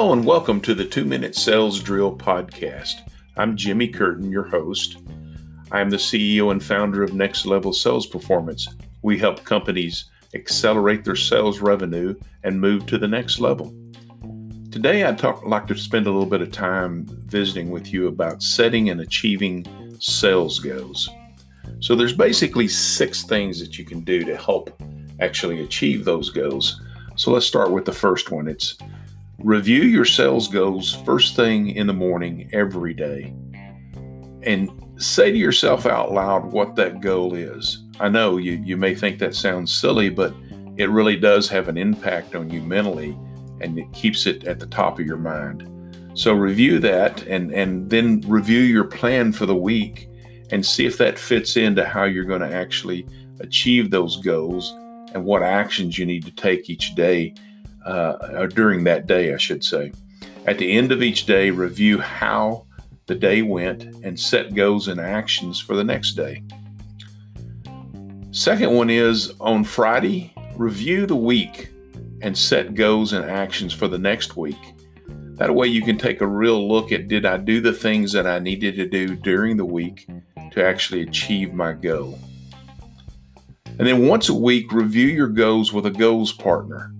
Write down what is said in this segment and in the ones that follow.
Hello and welcome to the Two Minute Sales Drill Podcast. I'm Jimmy Curtin, your host. I am the CEO and founder of Next Level Sales Performance. We help companies accelerate their sales revenue and move to the next level. Today, I'd talk, like to spend a little bit of time visiting with you about setting and achieving sales goals. So, there's basically six things that you can do to help actually achieve those goals. So, let's start with the first one. It's Review your sales goals first thing in the morning every day and say to yourself out loud what that goal is. I know you, you may think that sounds silly, but it really does have an impact on you mentally and it keeps it at the top of your mind. So review that and, and then review your plan for the week and see if that fits into how you're going to actually achieve those goals and what actions you need to take each day uh, during that day, I should say. At the end of each day, review how the day went and set goals and actions for the next day. Second one is on Friday, review the week and set goals and actions for the next week. That way, you can take a real look at did I do the things that I needed to do during the week to actually achieve my goal. And then once a week, review your goals with a goals partner.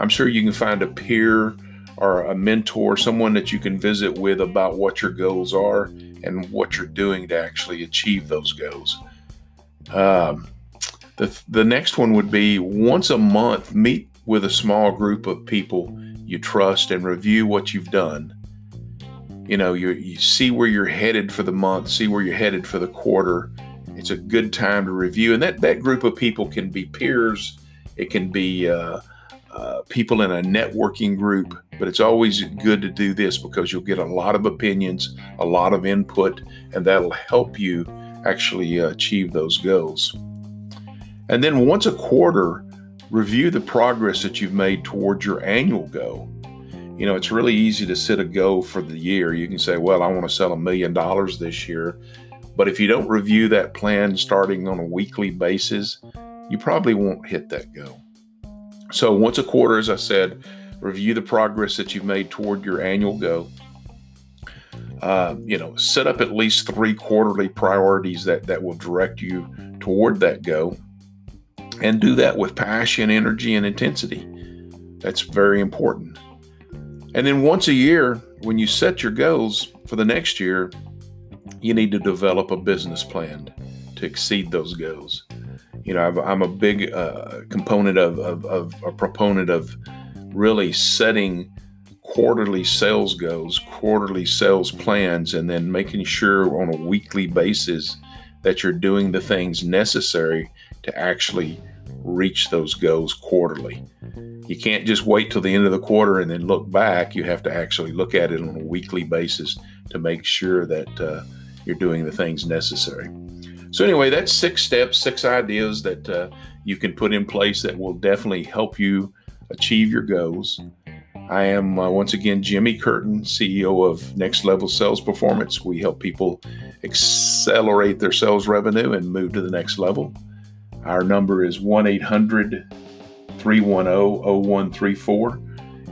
I'm sure you can find a peer or a mentor, someone that you can visit with about what your goals are and what you're doing to actually achieve those goals. Um, the, the next one would be once a month, meet with a small group of people you trust and review what you've done. You know, you, you see where you're headed for the month, see where you're headed for the quarter. It's a good time to review. And that, that group of people can be peers, it can be uh, uh, people in a networking group, but it's always good to do this because you'll get a lot of opinions, a lot of input, and that'll help you actually uh, achieve those goals. And then once a quarter, review the progress that you've made towards your annual goal. You know, it's really easy to set a goal for the year. You can say, well, I want to sell a million dollars this year. But if you don't review that plan starting on a weekly basis, you probably won't hit that goal. So, once a quarter, as I said, review the progress that you've made toward your annual goal. Uh, you know, set up at least three quarterly priorities that, that will direct you toward that goal. And do that with passion, energy, and intensity. That's very important. And then once a year, when you set your goals for the next year, you need to develop a business plan to exceed those goals you know, i am a big uh, component of, of, of, a proponent of really setting quarterly sales goals, quarterly sales plans, and then making sure on a weekly basis that you're doing the things necessary to actually reach those goals quarterly. You can't just wait till the end of the quarter and then look back. You have to actually look at it on a weekly basis to make sure that uh, you're doing the things necessary. So, anyway, that's six steps, six ideas that uh, you can put in place that will definitely help you achieve your goals. I am uh, once again Jimmy Curtin, CEO of Next Level Sales Performance. We help people accelerate their sales revenue and move to the next level. Our number is 1 800 310 0134.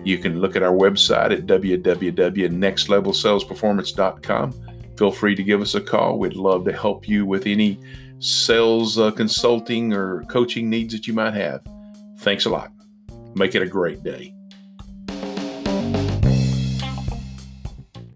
You can look at our website at www.nextlevelsalesperformance.com feel free to give us a call. We'd love to help you with any sales uh, consulting or coaching needs that you might have. Thanks a lot. Make it a great day.